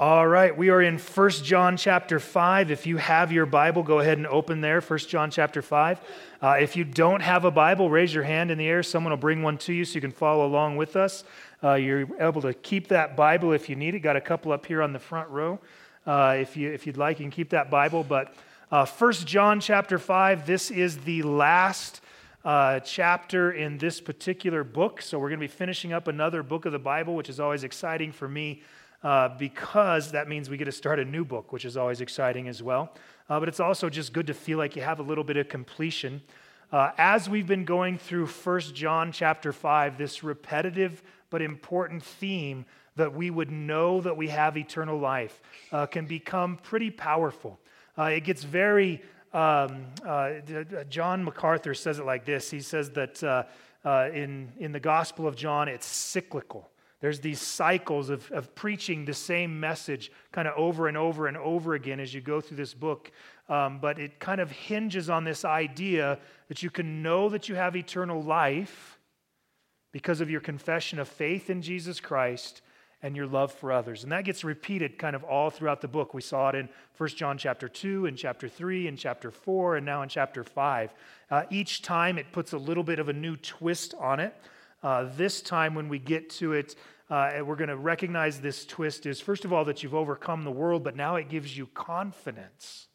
All right, we are in 1 John chapter 5. If you have your Bible, go ahead and open there, 1 John chapter 5. Uh, if you don't have a Bible, raise your hand in the air. Someone will bring one to you so you can follow along with us. Uh, you're able to keep that Bible if you need it. Got a couple up here on the front row. Uh, if, you, if you'd like, you can keep that Bible. But uh, 1 John chapter 5, this is the last uh, chapter in this particular book. So we're going to be finishing up another book of the Bible, which is always exciting for me uh, because that means we get to start a new book, which is always exciting as well. Uh, but it's also just good to feel like you have a little bit of completion. Uh, as we've been going through First John chapter 5, this repetitive but important theme that we would know that we have eternal life uh, can become pretty powerful. Uh, it gets very, um, uh, John MacArthur says it like this he says that in, in the Gospel of John, it's cyclical. There's these cycles of, of preaching the same message kind of over and over and over again as you go through this book. Um, but it kind of hinges on this idea that you can know that you have eternal life because of your confession of faith in Jesus Christ and your love for others. And that gets repeated kind of all throughout the book. We saw it in 1 John chapter 2, and chapter 3, and chapter 4, and now in chapter 5. Uh, each time it puts a little bit of a new twist on it. Uh, this time, when we get to it, uh, we're going to recognize this twist is first of all that you've overcome the world, but now it gives you confidence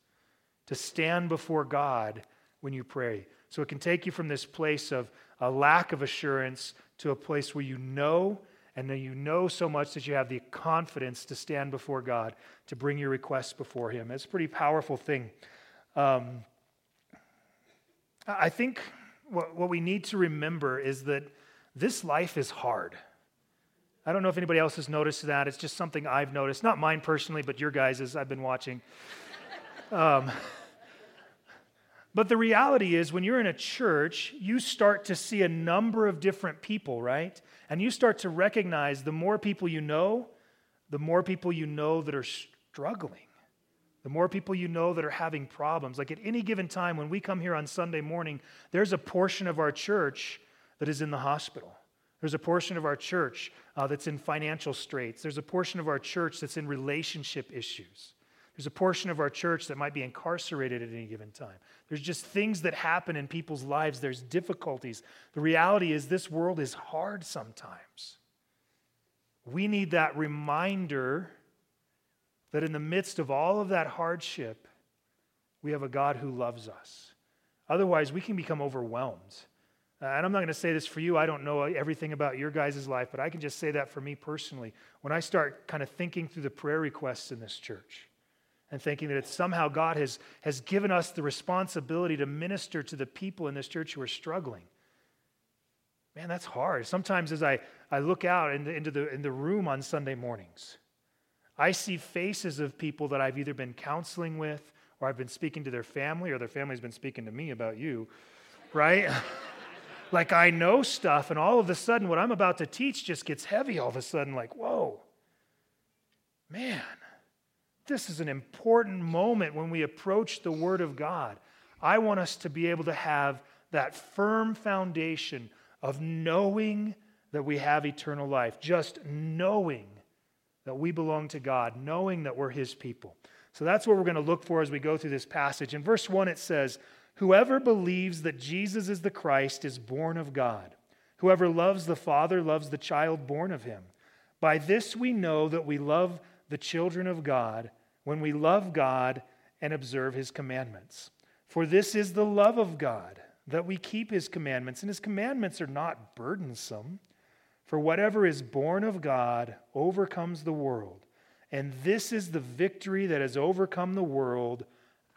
to stand before God when you pray. So it can take you from this place of a lack of assurance to a place where you know and then you know so much that you have the confidence to stand before God, to bring your requests before Him. It's a pretty powerful thing. Um, I think what, what we need to remember is that this life is hard. I don't know if anybody else has noticed that. It's just something I've noticed. Not mine personally, but your guys' as I've been watching. Um, but the reality is, when you're in a church, you start to see a number of different people, right? And you start to recognize the more people you know, the more people you know that are struggling, the more people you know that are having problems. Like at any given time, when we come here on Sunday morning, there's a portion of our church that is in the hospital. There's a portion of our church uh, that's in financial straits. There's a portion of our church that's in relationship issues. There's a portion of our church that might be incarcerated at any given time. There's just things that happen in people's lives. There's difficulties. The reality is, this world is hard sometimes. We need that reminder that in the midst of all of that hardship, we have a God who loves us. Otherwise, we can become overwhelmed. Uh, and I'm not going to say this for you. I don't know everything about your guys' life, but I can just say that for me personally. When I start kind of thinking through the prayer requests in this church and thinking that it's somehow God has, has given us the responsibility to minister to the people in this church who are struggling, man, that's hard. Sometimes as I, I look out into, into the, in the room on Sunday mornings, I see faces of people that I've either been counseling with or I've been speaking to their family or their family's been speaking to me about you, right? like I know stuff, and all of a sudden, what I'm about to teach just gets heavy all of a sudden, like, whoa, man, this is an important moment when we approach the Word of God. I want us to be able to have that firm foundation of knowing that we have eternal life, just knowing that we belong to God, knowing that we're His people. So that's what we're going to look for as we go through this passage. In verse 1, it says, Whoever believes that Jesus is the Christ is born of God. Whoever loves the Father loves the child born of him. By this we know that we love the children of God when we love God and observe his commandments. For this is the love of God, that we keep his commandments, and his commandments are not burdensome. For whatever is born of God overcomes the world. And this is the victory that has overcome the world,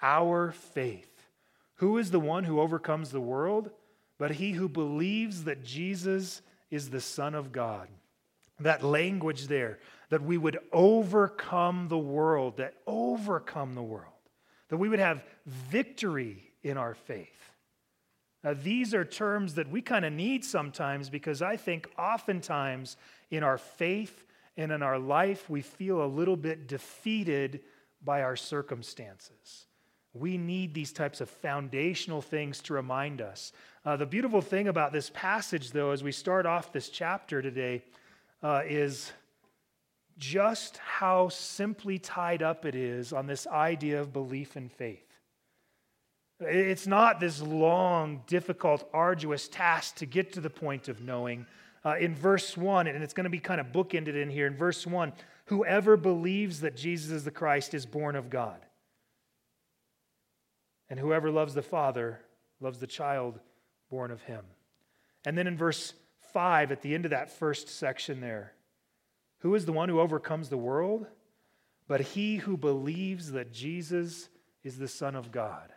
our faith. Who is the one who overcomes the world? But he who believes that Jesus is the Son of God. That language there, that we would overcome the world, that overcome the world, that we would have victory in our faith. Now, these are terms that we kind of need sometimes because I think oftentimes in our faith and in our life, we feel a little bit defeated by our circumstances. We need these types of foundational things to remind us. Uh, the beautiful thing about this passage, though, as we start off this chapter today, uh, is just how simply tied up it is on this idea of belief and faith. It's not this long, difficult, arduous task to get to the point of knowing. Uh, in verse 1, and it's going to be kind of bookended in here. In verse 1, whoever believes that Jesus is the Christ is born of God. And whoever loves the Father loves the child born of him. And then in verse 5, at the end of that first section there, who is the one who overcomes the world? But he who believes that Jesus is the Son of God.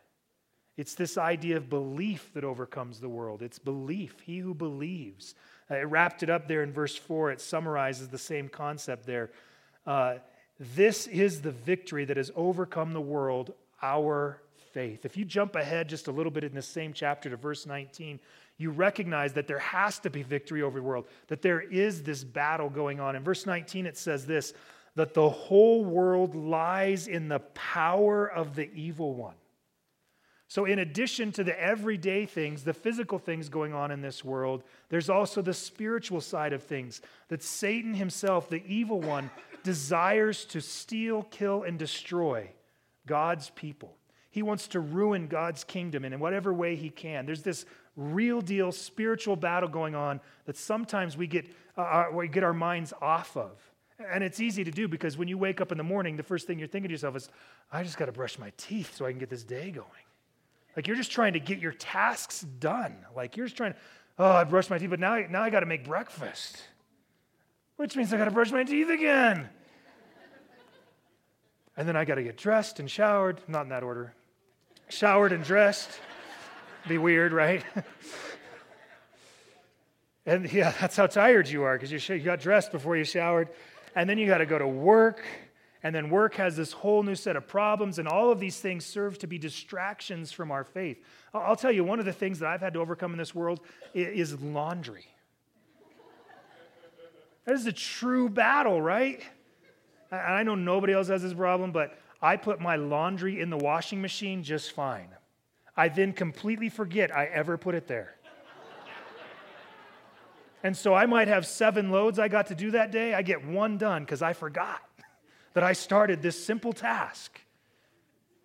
It's this idea of belief that overcomes the world. It's belief, he who believes. Uh, it wrapped it up there in verse 4. It summarizes the same concept there. Uh, this is the victory that has overcome the world, our faith. If you jump ahead just a little bit in the same chapter to verse 19, you recognize that there has to be victory over the world, that there is this battle going on. In verse 19, it says this that the whole world lies in the power of the evil one. So, in addition to the everyday things, the physical things going on in this world, there's also the spiritual side of things that Satan himself, the evil one, desires to steal, kill, and destroy God's people. He wants to ruin God's kingdom in whatever way he can. There's this real deal spiritual battle going on that sometimes we get, uh, uh, we get our minds off of. And it's easy to do because when you wake up in the morning, the first thing you're thinking to yourself is, I just got to brush my teeth so I can get this day going. Like you're just trying to get your tasks done. Like you're just trying, oh, I brushed my teeth, but now, now I got to make breakfast, which means I got to brush my teeth again. and then I got to get dressed and showered, not in that order, showered and dressed. Be weird, right? and yeah, that's how tired you are because you, you got dressed before you showered. And then you got to go to work. And then work has this whole new set of problems. And all of these things serve to be distractions from our faith. I'll tell you, one of the things that I've had to overcome in this world is laundry. That is a true battle, right? And I know nobody else has this problem, but I put my laundry in the washing machine just fine. I then completely forget I ever put it there. and so I might have seven loads I got to do that day. I get one done because I forgot that I started this simple task.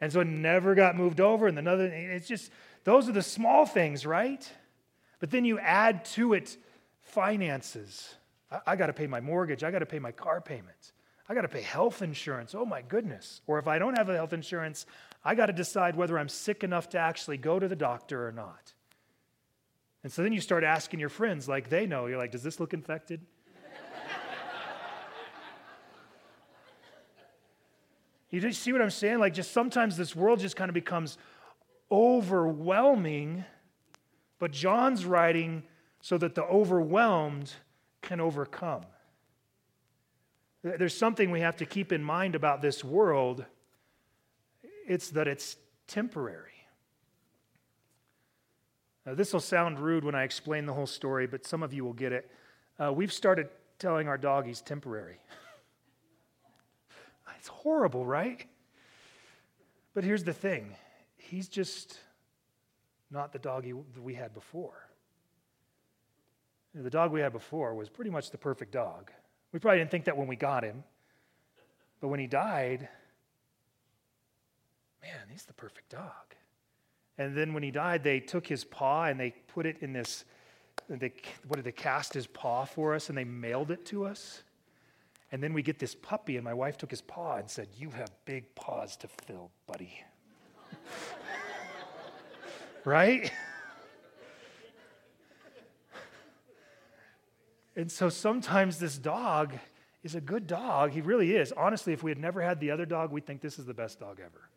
And so it never got moved over. And another, it's just, those are the small things, right? But then you add to it finances. I, I got to pay my mortgage. I got to pay my car payments. I got to pay health insurance. Oh my goodness. Or if I don't have a health insurance, I got to decide whether I'm sick enough to actually go to the doctor or not. And so then you start asking your friends, like they know. You're like, does this look infected? you see what I'm saying? Like, just sometimes this world just kind of becomes overwhelming, but John's writing so that the overwhelmed can overcome. There's something we have to keep in mind about this world it's that it's temporary. Now, this will sound rude when I explain the whole story, but some of you will get it. Uh, we've started telling our dog he's temporary. it's horrible, right? But here's the thing he's just not the dog he, we had before. The dog we had before was pretty much the perfect dog. We probably didn't think that when we got him, but when he died, man, he's the perfect dog. And then when he died, they took his paw and they put it in this, they, what did they cast his paw for us and they mailed it to us? And then we get this puppy, and my wife took his paw and said, You have big paws to fill, buddy. right? And so sometimes this dog is a good dog. He really is. Honestly, if we had never had the other dog, we'd think this is the best dog ever.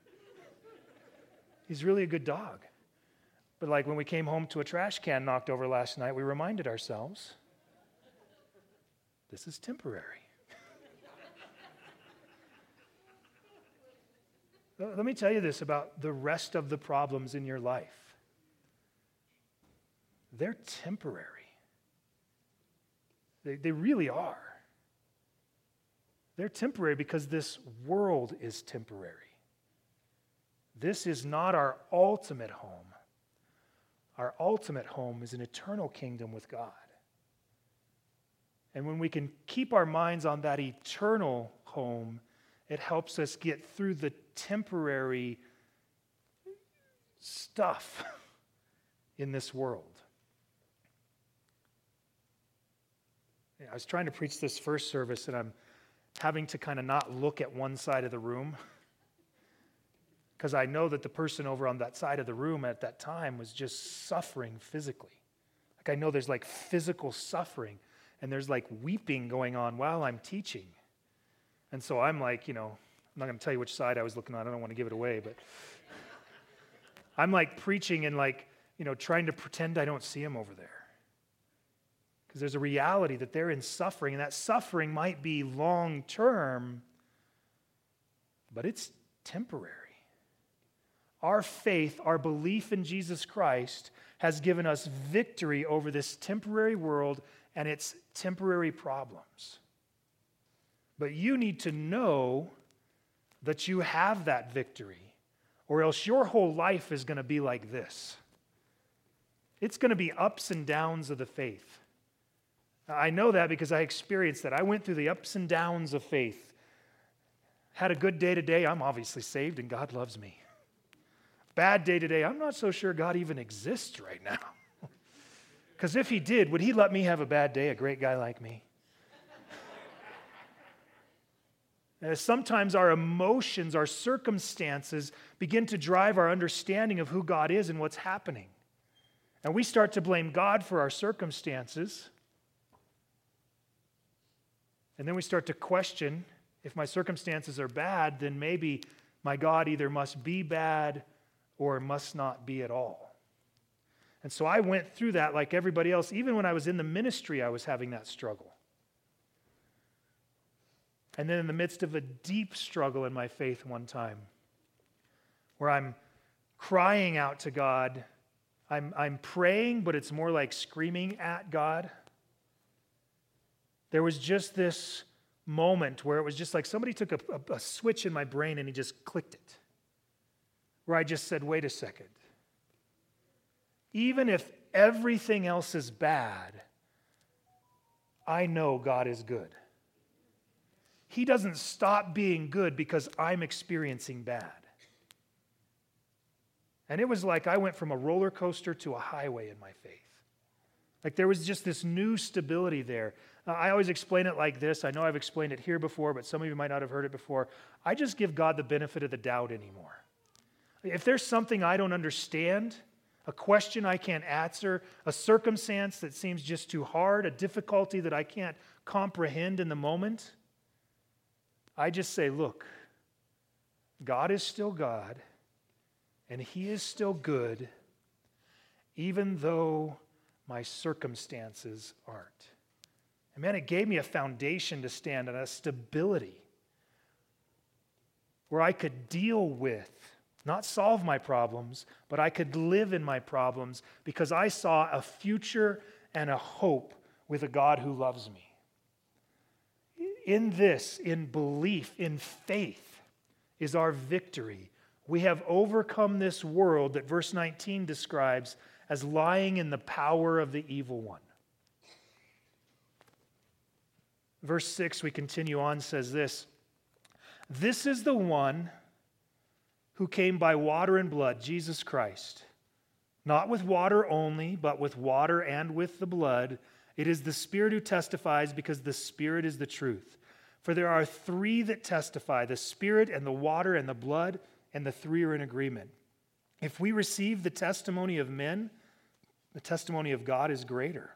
He's really a good dog. But like when we came home to a trash can knocked over last night, we reminded ourselves this is temporary. Let me tell you this about the rest of the problems in your life. They're temporary. They, they really are. They're temporary because this world is temporary. This is not our ultimate home. Our ultimate home is an eternal kingdom with God. And when we can keep our minds on that eternal home, it helps us get through the temporary stuff in this world. I was trying to preach this first service, and I'm having to kind of not look at one side of the room because I know that the person over on that side of the room at that time was just suffering physically. Like, I know there's like physical suffering, and there's like weeping going on while I'm teaching. And so I'm like, you know, I'm not going to tell you which side I was looking on. I don't want to give it away, but I'm like preaching and like, you know, trying to pretend I don't see him over there. Because there's a reality that they're in suffering, and that suffering might be long term, but it's temporary. Our faith, our belief in Jesus Christ, has given us victory over this temporary world and its temporary problems. But you need to know that you have that victory, or else your whole life is going to be like this. It's going to be ups and downs of the faith. I know that because I experienced that. I went through the ups and downs of faith. Had a good day today, I'm obviously saved and God loves me. Bad day today, I'm not so sure God even exists right now. Because if He did, would He let me have a bad day, a great guy like me? Sometimes our emotions, our circumstances begin to drive our understanding of who God is and what's happening. And we start to blame God for our circumstances. And then we start to question if my circumstances are bad, then maybe my God either must be bad or must not be at all. And so I went through that like everybody else. Even when I was in the ministry, I was having that struggle. And then in the midst of a deep struggle in my faith one time, where I'm crying out to God, I'm, I'm praying, but it's more like screaming at God. There was just this moment where it was just like somebody took a, a, a switch in my brain and he just clicked it. Where I just said, wait a second. Even if everything else is bad, I know God is good. He doesn't stop being good because I'm experiencing bad. And it was like I went from a roller coaster to a highway in my faith. Like there was just this new stability there. Uh, I always explain it like this. I know I've explained it here before, but some of you might not have heard it before. I just give God the benefit of the doubt anymore. If there's something I don't understand, a question I can't answer, a circumstance that seems just too hard, a difficulty that I can't comprehend in the moment, I just say, look, God is still God, and He is still good, even though my circumstances aren't. And man, it gave me a foundation to stand on, a stability where I could deal with not solve my problems, but I could live in my problems because I saw a future and a hope with a God who loves me. In this, in belief, in faith, is our victory. We have overcome this world that verse 19 describes as lying in the power of the evil one. Verse 6, we continue on, says this This is the one who came by water and blood, Jesus Christ. Not with water only, but with water and with the blood. It is the Spirit who testifies because the Spirit is the truth. For there are three that testify the Spirit and the water and the blood, and the three are in agreement. If we receive the testimony of men, the testimony of God is greater.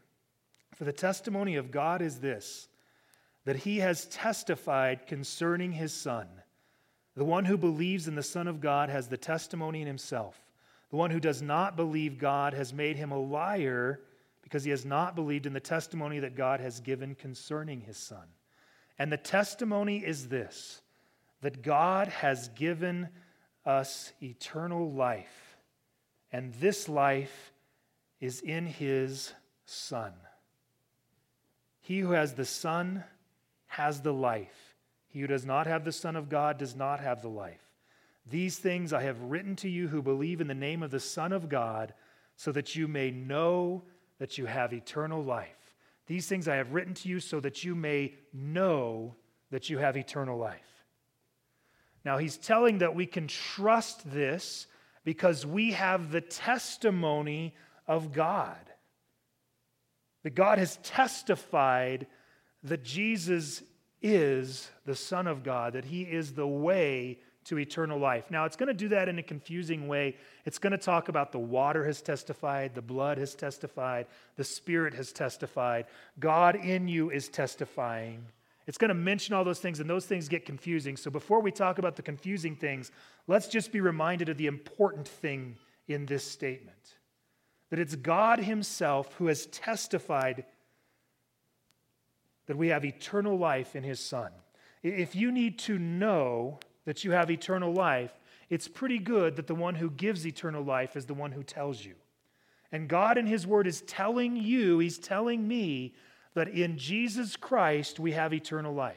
For the testimony of God is this that he has testified concerning his Son. The one who believes in the Son of God has the testimony in himself. The one who does not believe God has made him a liar because he has not believed in the testimony that God has given concerning his Son. And the testimony is this that God has given us eternal life, and this life is in his Son. He who has the Son has the life. He who does not have the Son of God does not have the life. These things I have written to you who believe in the name of the Son of God, so that you may know that you have eternal life. These things I have written to you so that you may know that you have eternal life. Now, he's telling that we can trust this because we have the testimony of God. That God has testified that Jesus is the Son of God, that he is the way to eternal life. Now, it's going to do that in a confusing way. It's going to talk about the water has testified, the blood has testified, the Spirit has testified, God in you is testifying. It's going to mention all those things, and those things get confusing. So, before we talk about the confusing things, let's just be reminded of the important thing in this statement that it's God Himself who has testified that we have eternal life in His Son. If you need to know that you have eternal life, it's pretty good that the one who gives eternal life is the one who tells you. And God in His Word is telling you, He's telling me, that in Jesus Christ we have eternal life.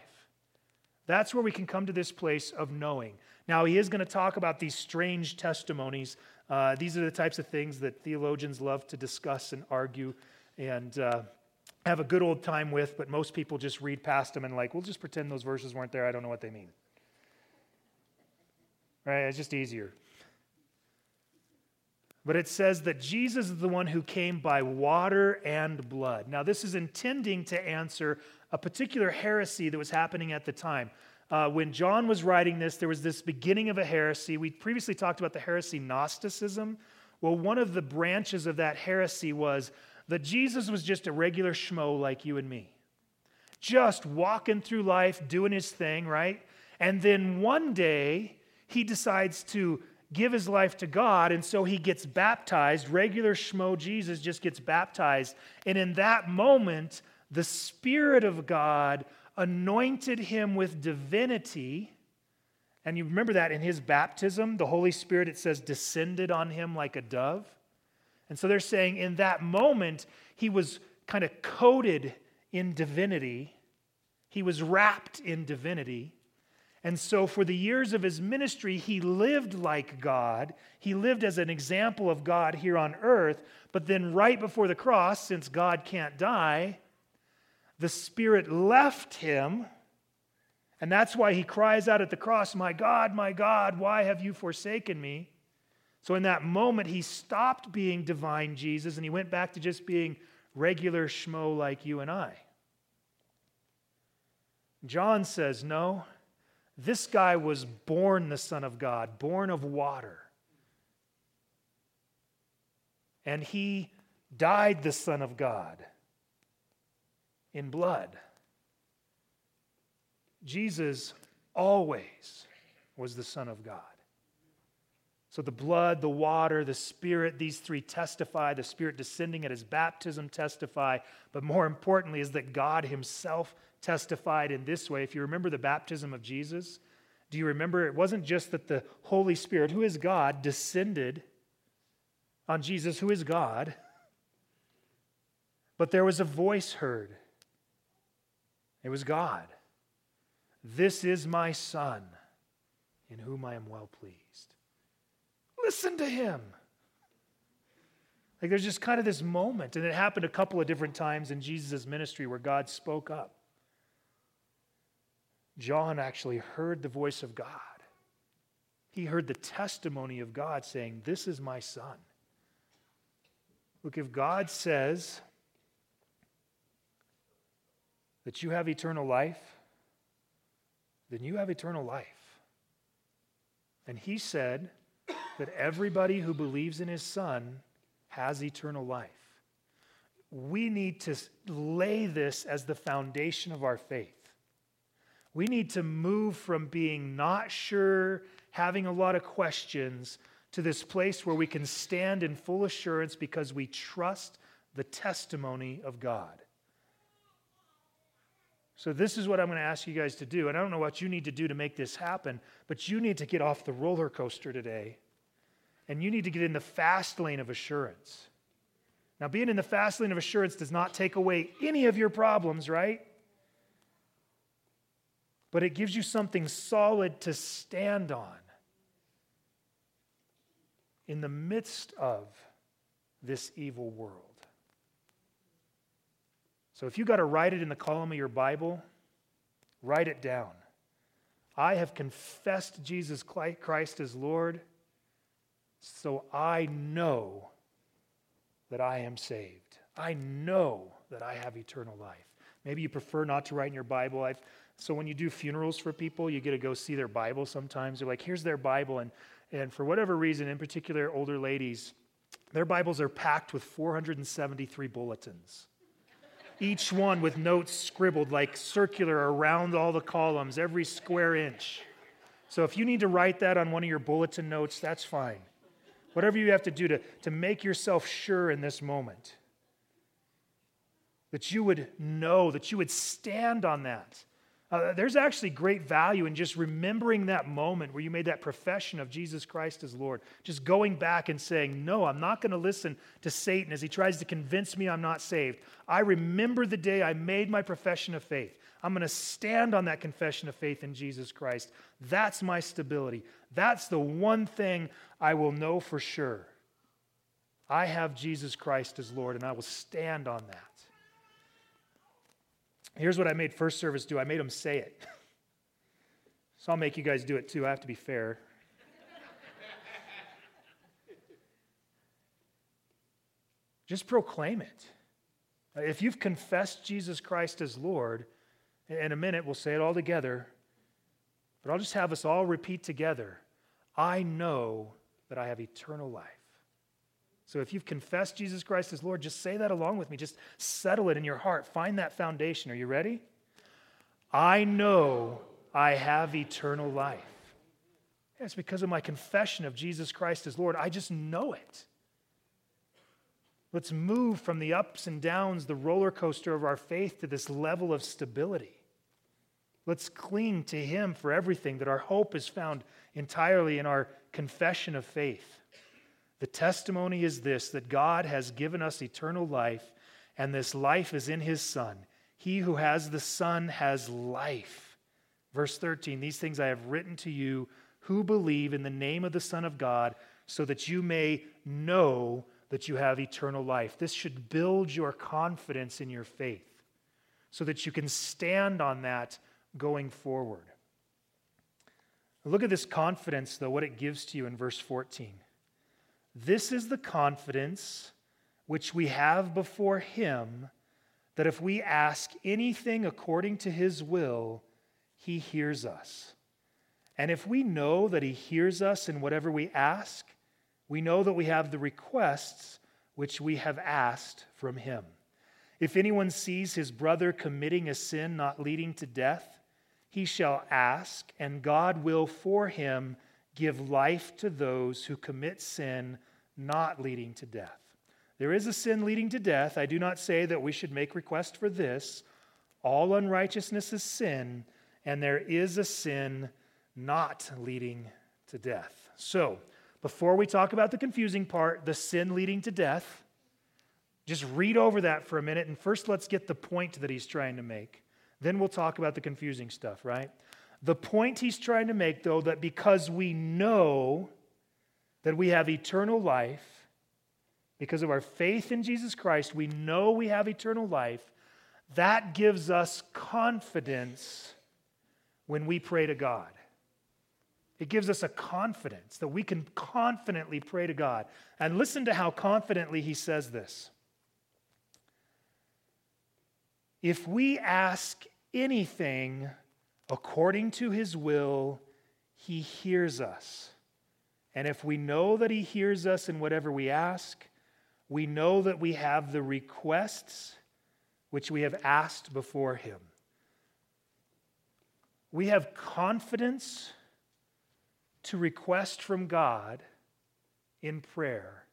That's where we can come to this place of knowing. Now, He is going to talk about these strange testimonies. Uh, these are the types of things that theologians love to discuss and argue and uh, have a good old time with, but most people just read past them and, like, we'll just pretend those verses weren't there. I don't know what they mean. Right? It's just easier. But it says that Jesus is the one who came by water and blood. Now, this is intending to answer a particular heresy that was happening at the time. Uh, when John was writing this, there was this beginning of a heresy. We previously talked about the heresy Gnosticism. Well, one of the branches of that heresy was that Jesus was just a regular schmo like you and me, just walking through life, doing his thing, right? And then one day, he decides to give his life to God, and so he gets baptized. Regular Schmo Jesus just gets baptized. And in that moment, the Spirit of God anointed him with divinity. And you remember that in his baptism, the Holy Spirit, it says, descended on him like a dove. And so they're saying in that moment, he was kind of coated in divinity, he was wrapped in divinity. And so, for the years of his ministry, he lived like God. He lived as an example of God here on earth. But then, right before the cross, since God can't die, the Spirit left him. And that's why he cries out at the cross, My God, my God, why have you forsaken me? So, in that moment, he stopped being divine Jesus and he went back to just being regular schmo like you and I. John says, No, this guy was born the Son of God, born of water. And he died the Son of God in blood. Jesus always was the Son of God. So the blood, the water, the Spirit, these three testify. The Spirit descending at his baptism testify. But more importantly, is that God himself testified in this way. If you remember the baptism of Jesus, do you remember it wasn't just that the Holy Spirit, who is God, descended on Jesus, who is God, but there was a voice heard. It was God. This is my Son, in whom I am well pleased. Listen to him. Like there's just kind of this moment, and it happened a couple of different times in Jesus' ministry where God spoke up. John actually heard the voice of God. He heard the testimony of God saying, This is my son. Look, if God says that you have eternal life, then you have eternal life. And he said that everybody who believes in his son has eternal life. We need to lay this as the foundation of our faith. We need to move from being not sure, having a lot of questions, to this place where we can stand in full assurance because we trust the testimony of God. So, this is what I'm going to ask you guys to do. And I don't know what you need to do to make this happen, but you need to get off the roller coaster today. And you need to get in the fast lane of assurance. Now, being in the fast lane of assurance does not take away any of your problems, right? but it gives you something solid to stand on in the midst of this evil world. So if you got to write it in the column of your Bible, write it down. I have confessed Jesus Christ as Lord, so I know that I am saved. I know that I have eternal life. Maybe you prefer not to write in your Bible. I've, so when you do funerals for people, you get to go see their Bible sometimes. They're like, here's their Bible. And, and for whatever reason, in particular, older ladies, their Bibles are packed with 473 bulletins each one with notes scribbled like circular around all the columns, every square inch. So if you need to write that on one of your bulletin notes, that's fine. Whatever you have to do to, to make yourself sure in this moment. That you would know, that you would stand on that. Uh, there's actually great value in just remembering that moment where you made that profession of Jesus Christ as Lord. Just going back and saying, No, I'm not going to listen to Satan as he tries to convince me I'm not saved. I remember the day I made my profession of faith. I'm going to stand on that confession of faith in Jesus Christ. That's my stability. That's the one thing I will know for sure. I have Jesus Christ as Lord, and I will stand on that. Here's what I made first service do I made them say it. so I'll make you guys do it too. I have to be fair. Just proclaim it. If you've confessed Jesus Christ as Lord, in a minute we'll say it all together, but I'll just have us all repeat together I know that I have eternal life. So if you've confessed Jesus Christ as Lord, just say that along with me. Just settle it in your heart. Find that foundation. Are you ready? I know I have eternal life. It's because of my confession of Jesus Christ as Lord. I just know it. Let's move from the ups and downs, the roller coaster of our faith, to this level of stability. Let's cling to Him for everything, that our hope is found entirely in our confession of faith. The testimony is this that God has given us eternal life, and this life is in his Son. He who has the Son has life. Verse 13 These things I have written to you who believe in the name of the Son of God, so that you may know that you have eternal life. This should build your confidence in your faith so that you can stand on that going forward. Look at this confidence, though, what it gives to you in verse 14. This is the confidence which we have before Him that if we ask anything according to His will, He hears us. And if we know that He hears us in whatever we ask, we know that we have the requests which we have asked from Him. If anyone sees his brother committing a sin not leading to death, he shall ask, and God will for him give life to those who commit sin not leading to death. There is a sin leading to death. I do not say that we should make request for this. All unrighteousness is sin, and there is a sin not leading to death. So, before we talk about the confusing part, the sin leading to death, just read over that for a minute, and first let's get the point that he's trying to make. Then we'll talk about the confusing stuff, right? The point he's trying to make, though, that because we know that we have eternal life, because of our faith in Jesus Christ, we know we have eternal life. That gives us confidence when we pray to God. It gives us a confidence that we can confidently pray to God. And listen to how confidently he says this. If we ask anything according to his will, he hears us. And if we know that He hears us in whatever we ask, we know that we have the requests which we have asked before Him. We have confidence to request from God in prayer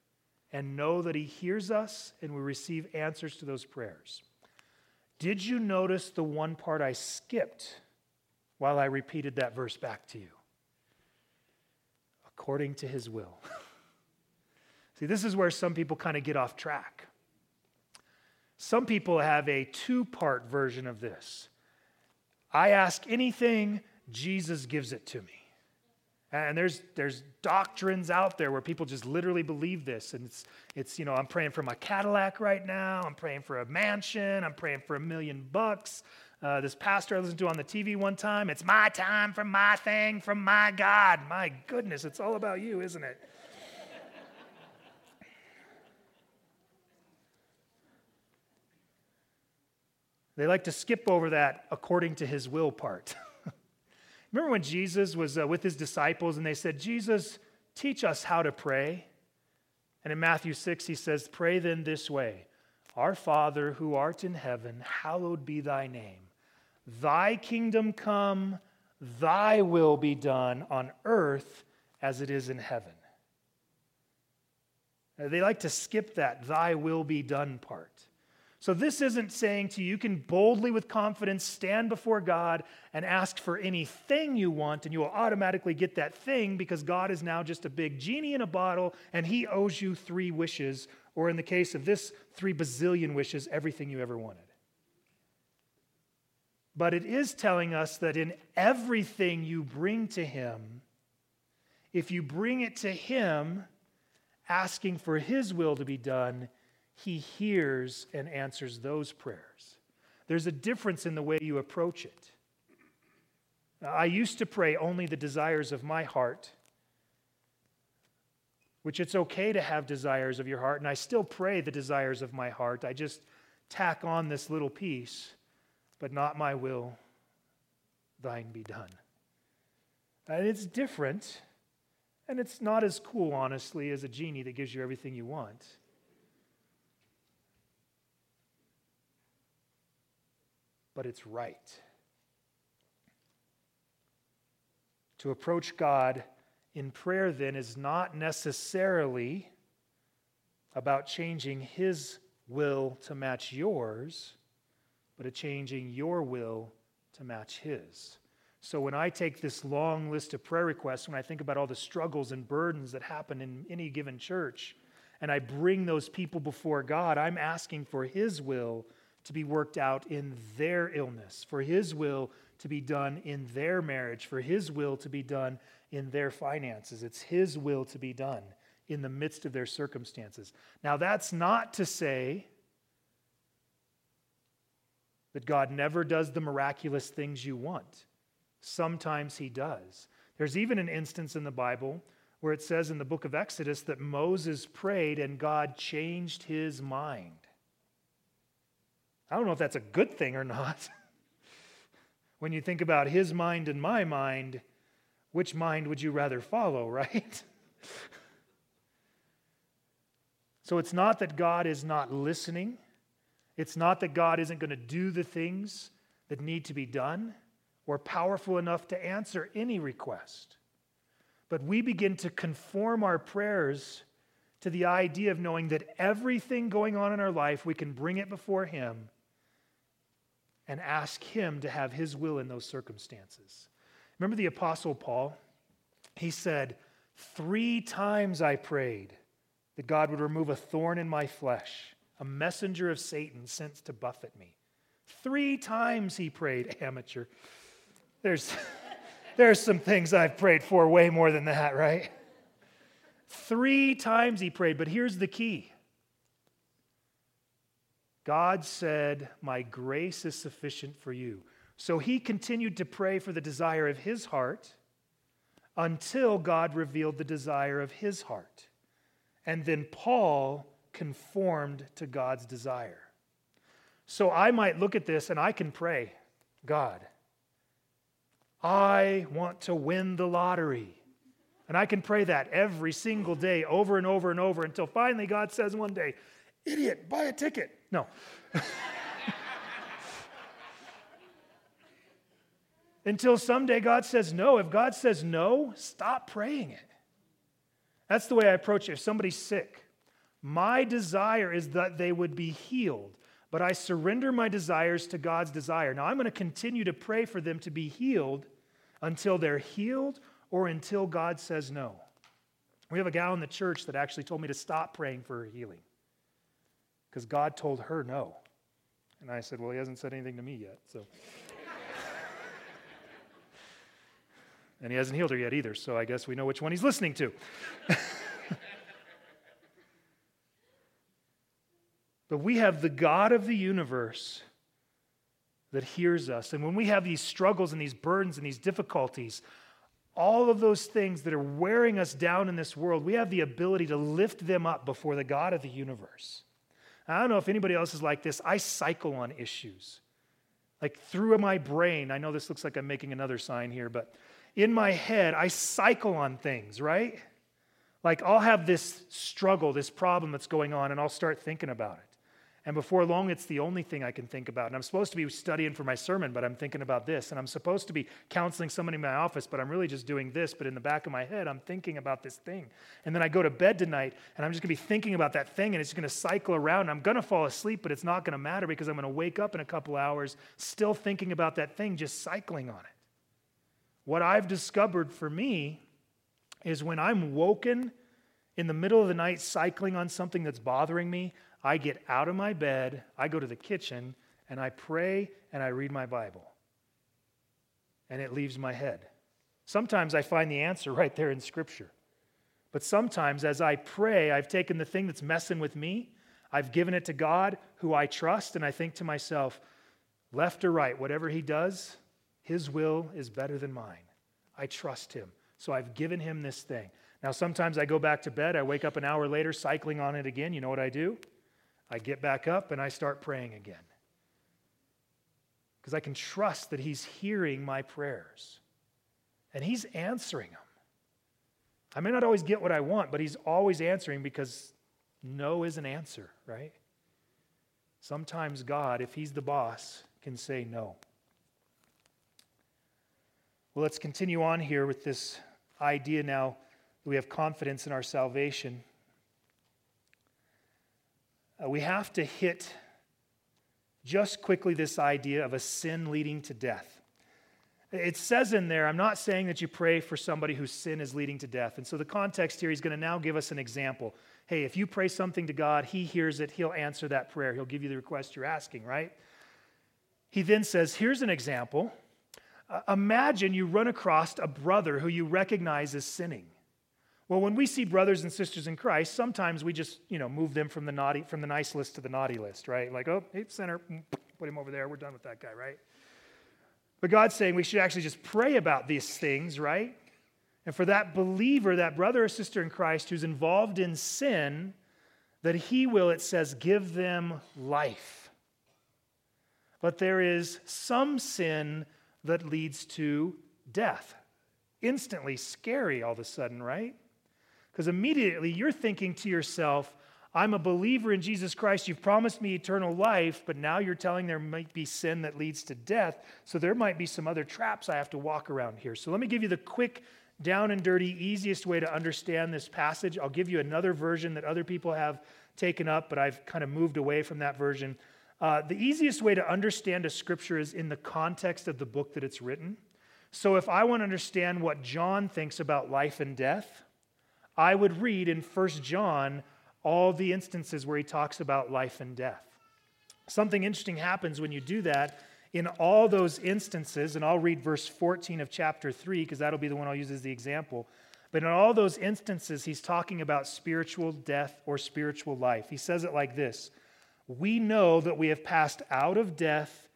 and know that He hears us and we receive answers to those prayers. Did you notice the one part I skipped while I repeated that verse back to you? according to his will. See, this is where some people kind of get off track. Some people have a two part version of this I ask anything, Jesus gives it to me. And there's, there's doctrines out there where people just literally believe this. And it's, it's, you know, I'm praying for my Cadillac right now. I'm praying for a mansion. I'm praying for a million bucks. Uh, this pastor I listened to on the TV one time, it's my time for my thing from my God. My goodness, it's all about you, isn't it? they like to skip over that according to his will part. Remember when Jesus was uh, with his disciples and they said, Jesus, teach us how to pray? And in Matthew 6, he says, Pray then this way Our Father who art in heaven, hallowed be thy name. Thy kingdom come, thy will be done on earth as it is in heaven. They like to skip that, thy will be done part. So, this isn't saying to you, you can boldly, with confidence, stand before God and ask for anything you want, and you will automatically get that thing because God is now just a big genie in a bottle and he owes you three wishes, or in the case of this, three bazillion wishes, everything you ever wanted. But it is telling us that in everything you bring to him, if you bring it to him, asking for his will to be done, he hears and answers those prayers. There's a difference in the way you approach it. I used to pray only the desires of my heart, which it's okay to have desires of your heart, and I still pray the desires of my heart. I just tack on this little piece, but not my will, thine be done. And it's different, and it's not as cool, honestly, as a genie that gives you everything you want. But it's right. To approach God in prayer, then, is not necessarily about changing His will to match yours, but a changing your will to match His. So when I take this long list of prayer requests, when I think about all the struggles and burdens that happen in any given church, and I bring those people before God, I'm asking for His will to be worked out in their illness, for His will to be done in their marriage, for His will to be done in their finances. It's His will to be done in the midst of their circumstances. Now, that's not to say that God never does the miraculous things you want. Sometimes He does. There's even an instance in the Bible where it says in the book of Exodus that Moses prayed and God changed his mind. I don't know if that's a good thing or not. when you think about his mind and my mind, which mind would you rather follow, right? so it's not that God is not listening. It's not that God isn't going to do the things that need to be done or powerful enough to answer any request. But we begin to conform our prayers to the idea of knowing that everything going on in our life, we can bring it before Him and ask Him to have His will in those circumstances. Remember the Apostle Paul? He said, Three times I prayed that God would remove a thorn in my flesh, a messenger of Satan sent to buffet me. Three times he prayed, amateur. There's, there's some things I've prayed for way more than that, right? Three times he prayed, but here's the key God said, My grace is sufficient for you. So he continued to pray for the desire of his heart until God revealed the desire of his heart. And then Paul conformed to God's desire. So I might look at this and I can pray, God, I want to win the lottery. And I can pray that every single day over and over and over until finally God says one day, Idiot, buy a ticket. No. Until someday God says no. If God says no, stop praying it. That's the way I approach it. If somebody's sick, my desire is that they would be healed, but I surrender my desires to God's desire. Now, I'm going to continue to pray for them to be healed until they're healed or until God says no. We have a gal in the church that actually told me to stop praying for her healing because God told her no. And I said, Well, he hasn't said anything to me yet. So And he hasn't healed her yet either, so I guess we know which one he's listening to. but we have the God of the universe that hears us. And when we have these struggles and these burdens and these difficulties, all of those things that are wearing us down in this world, we have the ability to lift them up before the God of the universe. I don't know if anybody else is like this. I cycle on issues. Like through my brain, I know this looks like I'm making another sign here, but in my head, I cycle on things, right? Like I'll have this struggle, this problem that's going on, and I'll start thinking about it. And before long, it's the only thing I can think about. And I'm supposed to be studying for my sermon, but I'm thinking about this. And I'm supposed to be counseling somebody in my office, but I'm really just doing this. But in the back of my head, I'm thinking about this thing. And then I go to bed tonight, and I'm just going to be thinking about that thing, and it's going to cycle around. I'm going to fall asleep, but it's not going to matter because I'm going to wake up in a couple hours still thinking about that thing, just cycling on it. What I've discovered for me is when I'm woken in the middle of the night cycling on something that's bothering me, I get out of my bed, I go to the kitchen, and I pray and I read my Bible. And it leaves my head. Sometimes I find the answer right there in Scripture. But sometimes as I pray, I've taken the thing that's messing with me, I've given it to God, who I trust, and I think to myself, left or right, whatever He does, His will is better than mine. I trust Him. So I've given Him this thing. Now, sometimes I go back to bed, I wake up an hour later, cycling on it again. You know what I do? I get back up and I start praying again. Because I can trust that He's hearing my prayers and He's answering them. I may not always get what I want, but He's always answering because no is an answer, right? Sometimes God, if He's the boss, can say no. Well, let's continue on here with this idea now that we have confidence in our salvation uh, we have to hit just quickly this idea of a sin leading to death. It says in there, I'm not saying that you pray for somebody whose sin is leading to death. And so the context here, he's going to now give us an example. Hey, if you pray something to God, he hears it, he'll answer that prayer, he'll give you the request you're asking, right? He then says, Here's an example. Uh, imagine you run across a brother who you recognize as sinning. Well, when we see brothers and sisters in Christ, sometimes we just, you know, move them from the naughty, from the nice list to the naughty list, right? Like, oh, hey, sinner, put him over there. We're done with that guy, right? But God's saying we should actually just pray about these things, right? And for that believer, that brother or sister in Christ who's involved in sin, that he will, it says, give them life. But there is some sin that leads to death. Instantly scary all of a sudden, right? Because immediately you're thinking to yourself, I'm a believer in Jesus Christ. You've promised me eternal life, but now you're telling there might be sin that leads to death. So there might be some other traps I have to walk around here. So let me give you the quick, down and dirty, easiest way to understand this passage. I'll give you another version that other people have taken up, but I've kind of moved away from that version. Uh, the easiest way to understand a scripture is in the context of the book that it's written. So if I want to understand what John thinks about life and death, I would read in 1 John all the instances where he talks about life and death. Something interesting happens when you do that. In all those instances, and I'll read verse 14 of chapter 3 because that'll be the one I'll use as the example. But in all those instances, he's talking about spiritual death or spiritual life. He says it like this We know that we have passed out of death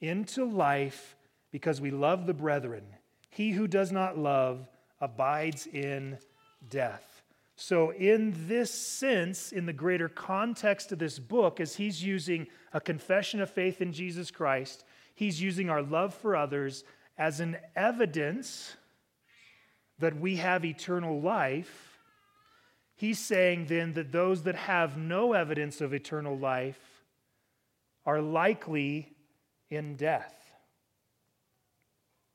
into life because we love the brethren. He who does not love abides in death. So, in this sense, in the greater context of this book, as he's using a confession of faith in Jesus Christ, he's using our love for others as an evidence that we have eternal life. He's saying then that those that have no evidence of eternal life are likely in death.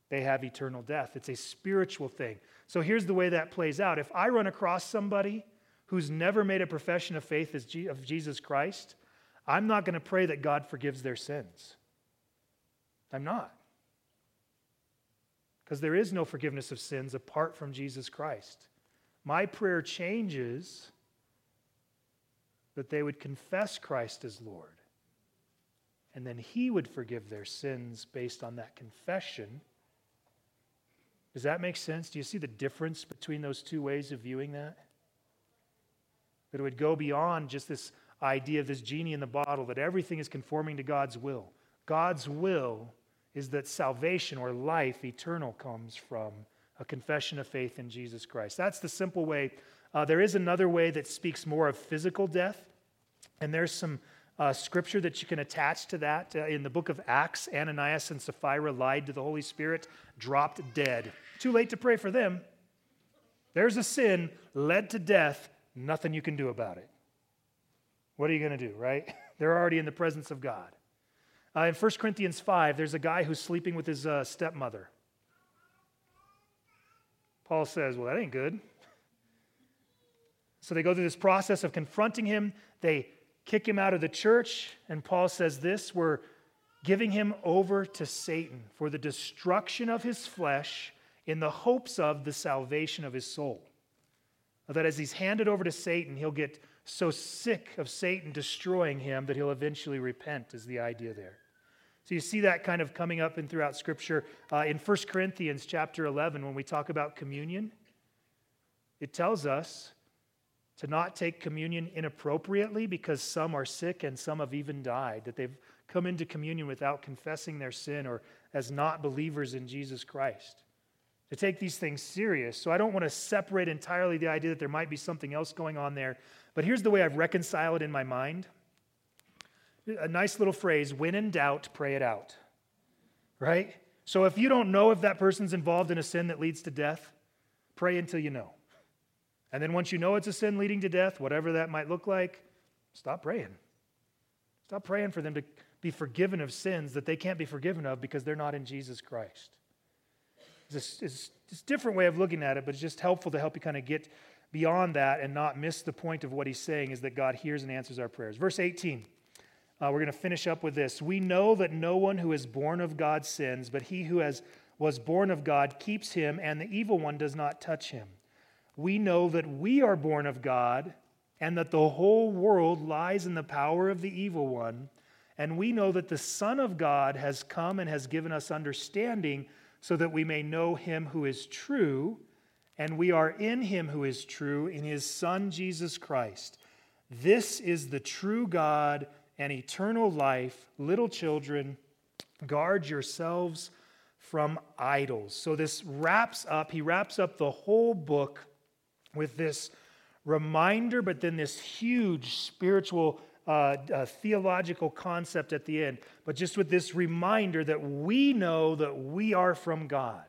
They have eternal death. It's a spiritual thing. So here's the way that plays out. If I run across somebody who's never made a profession of faith of Jesus Christ, I'm not going to pray that God forgives their sins. I'm not. Because there is no forgiveness of sins apart from Jesus Christ. My prayer changes that they would confess Christ as Lord. And then He would forgive their sins based on that confession Does that make sense? Do you see the difference between those two ways of viewing that? That it would go beyond just this idea of this genie in the bottle, that everything is conforming to God's will. God's will is that salvation or life eternal comes from a confession of faith in Jesus Christ. That's the simple way. Uh, there is another way that speaks more of physical death, and there's some uh, scripture that you can attach to that. Uh, in the book of Acts, Ananias and Sapphira lied to the Holy Spirit, dropped dead. Too late to pray for them. There's a sin led to death, nothing you can do about it. What are you going to do, right? They're already in the presence of God. Uh, in 1 Corinthians 5, there's a guy who's sleeping with his uh, stepmother. Paul says, Well, that ain't good. So they go through this process of confronting him. They kick him out of the church. And Paul says this We're giving him over to Satan for the destruction of his flesh in the hopes of the salvation of his soul. That as he's handed over to Satan, he'll get so sick of Satan destroying him that he'll eventually repent, is the idea there. So you see that kind of coming up and throughout Scripture. Uh, in 1 Corinthians chapter 11, when we talk about communion, it tells us to not take communion inappropriately because some are sick and some have even died, that they've come into communion without confessing their sin or as not believers in Jesus Christ. To take these things serious. So I don't want to separate entirely the idea that there might be something else going on there. But here's the way I've reconciled it in my mind a nice little phrase when in doubt, pray it out. Right? So if you don't know if that person's involved in a sin that leads to death, pray until you know. And then once you know it's a sin leading to death, whatever that might look like, stop praying. Stop praying for them to be forgiven of sins that they can't be forgiven of because they're not in Jesus Christ. It's a, it's a different way of looking at it, but it's just helpful to help you kind of get beyond that and not miss the point of what he's saying is that God hears and answers our prayers. Verse 18. Uh, we're going to finish up with this. We know that no one who is born of God sins, but he who has, was born of God keeps him, and the evil one does not touch him. We know that we are born of God, and that the whole world lies in the power of the evil one. And we know that the Son of God has come and has given us understanding so that we may know him who is true. And we are in him who is true, in his Son, Jesus Christ. This is the true God and eternal life, little children, guard yourselves from idols. So this wraps up, he wraps up the whole book with this reminder, but then this huge spiritual, uh, uh, theological concept at the end. But just with this reminder that we know that we are from God.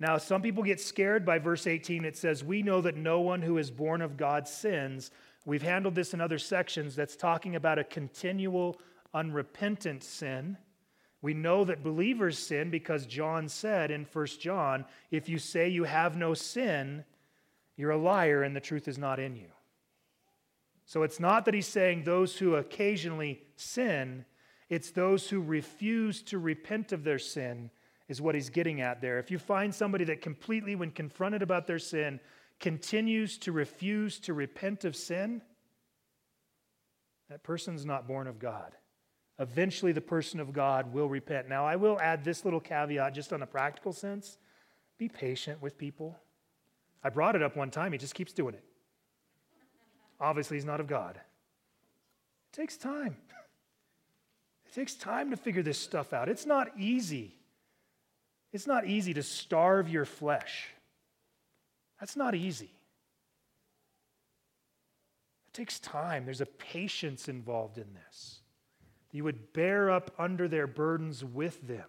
Now, some people get scared by verse 18. It says, We know that no one who is born of God sins. We've handled this in other sections that's talking about a continual, unrepentant sin. We know that believers sin because John said in 1 John, if you say you have no sin, you're a liar and the truth is not in you. So it's not that he's saying those who occasionally sin, it's those who refuse to repent of their sin, is what he's getting at there. If you find somebody that completely, when confronted about their sin, continues to refuse to repent of sin, that person's not born of God. Eventually, the person of God will repent. Now, I will add this little caveat just on a practical sense be patient with people. I brought it up one time, he just keeps doing it. Obviously, he's not of God. It takes time. It takes time to figure this stuff out. It's not easy. It's not easy to starve your flesh. That's not easy. It takes time. There's a patience involved in this. You would bear up under their burdens with them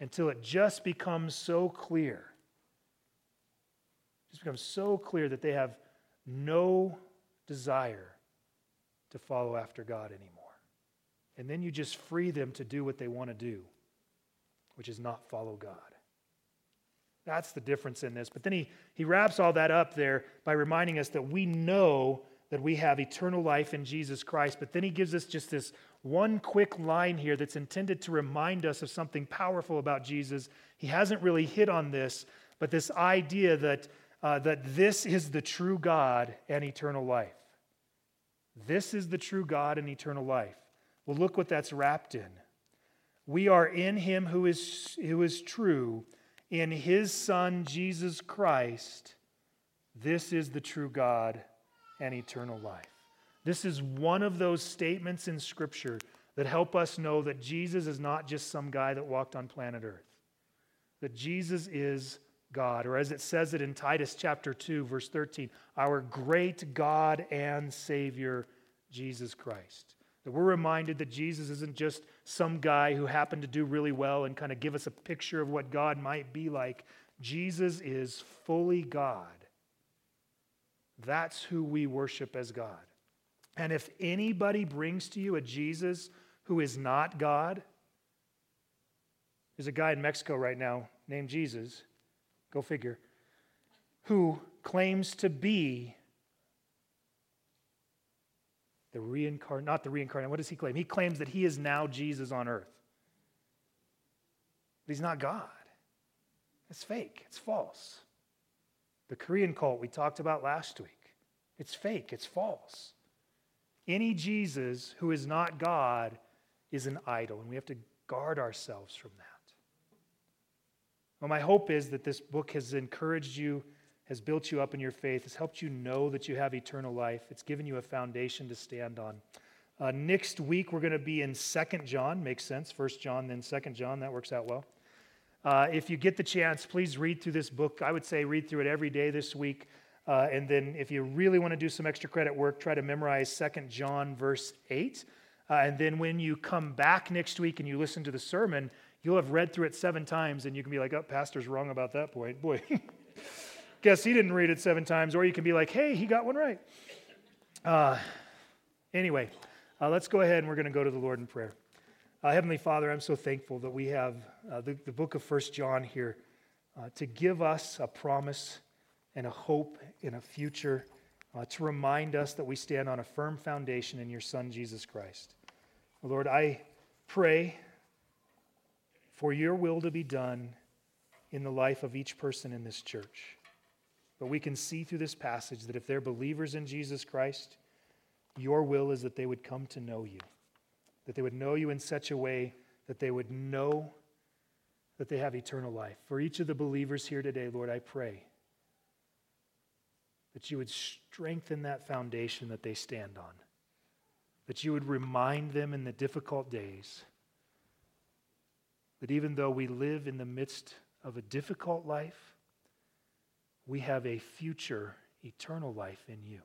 until it just becomes so clear. Just becomes so clear that they have no desire to follow after God anymore. And then you just free them to do what they want to do, which is not follow God. That's the difference in this. But then he, he wraps all that up there by reminding us that we know that we have eternal life in Jesus Christ. But then he gives us just this one quick line here that's intended to remind us of something powerful about Jesus. He hasn't really hit on this, but this idea that, uh, that this is the true God and eternal life. This is the true God and eternal life. Well, look what that's wrapped in. We are in him who is, who is true in his Son, Jesus Christ, this is the true God and eternal life. This is one of those statements in Scripture that help us know that Jesus is not just some guy that walked on planet Earth, that Jesus is God, or as it says it in Titus chapter 2, verse 13, our great God and Savior, Jesus Christ. That we're reminded that Jesus isn't just some guy who happened to do really well and kind of give us a picture of what God might be like. Jesus is fully God. That's who we worship as God. And if anybody brings to you a Jesus who is not God, there's a guy in Mexico right now named Jesus, go figure, who claims to be the reincarnate, not the reincarnate, what does he claim? He claims that he is now Jesus on earth. But he's not God. It's fake, it's false. The Korean cult we talked about last week. It's fake, it's false. Any Jesus who is not God is an idol, and we have to guard ourselves from that. Well, my hope is that this book has encouraged you, has built you up in your faith, has helped you know that you have eternal life. It's given you a foundation to stand on. Uh, next week, we're going to be in Second John. Makes sense. First John, then Second John. That works out well. Uh, if you get the chance, please read through this book. I would say read through it every day this week. Uh, and then if you really want to do some extra credit work, try to memorize Second John, verse 8. Uh, and then when you come back next week and you listen to the sermon, you'll have read through it seven times and you can be like, oh, pastor's wrong about that point. Boy, guess he didn't read it seven times. Or you can be like, hey, he got one right. Uh, anyway, uh, let's go ahead and we're going to go to the Lord in prayer. Uh, Heavenly Father, I'm so thankful that we have uh, the, the, book of First John here uh, to give us a promise and a hope in a future, uh, to remind us that we stand on a firm foundation in your Son, Jesus Christ. Lord, I pray for your will to be done in the life of each person in this church. But we can see through this passage that if they're believers in Jesus Christ, your will is that they would come to know you, that they would know you in such a way that they would know that they have eternal life. For each of the believers here today, Lord, I pray that you would strengthen that foundation that they stand on, that you would remind them in the difficult days that even though we live in the midst of a difficult life, we have a future eternal life in you.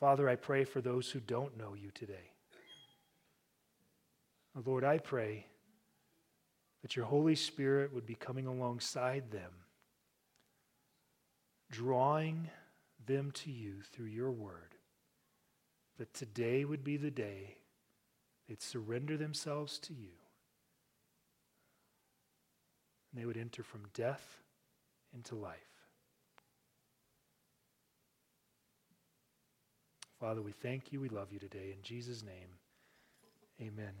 Father, I pray for those who don't know you today. Lord, I pray that your Holy Spirit would be coming alongside them drawing them to you through your word, that today would be the day they'd surrender themselves to you. And they would enter from death into life. Father, we thank you. We love you today. In Jesus' name, amen.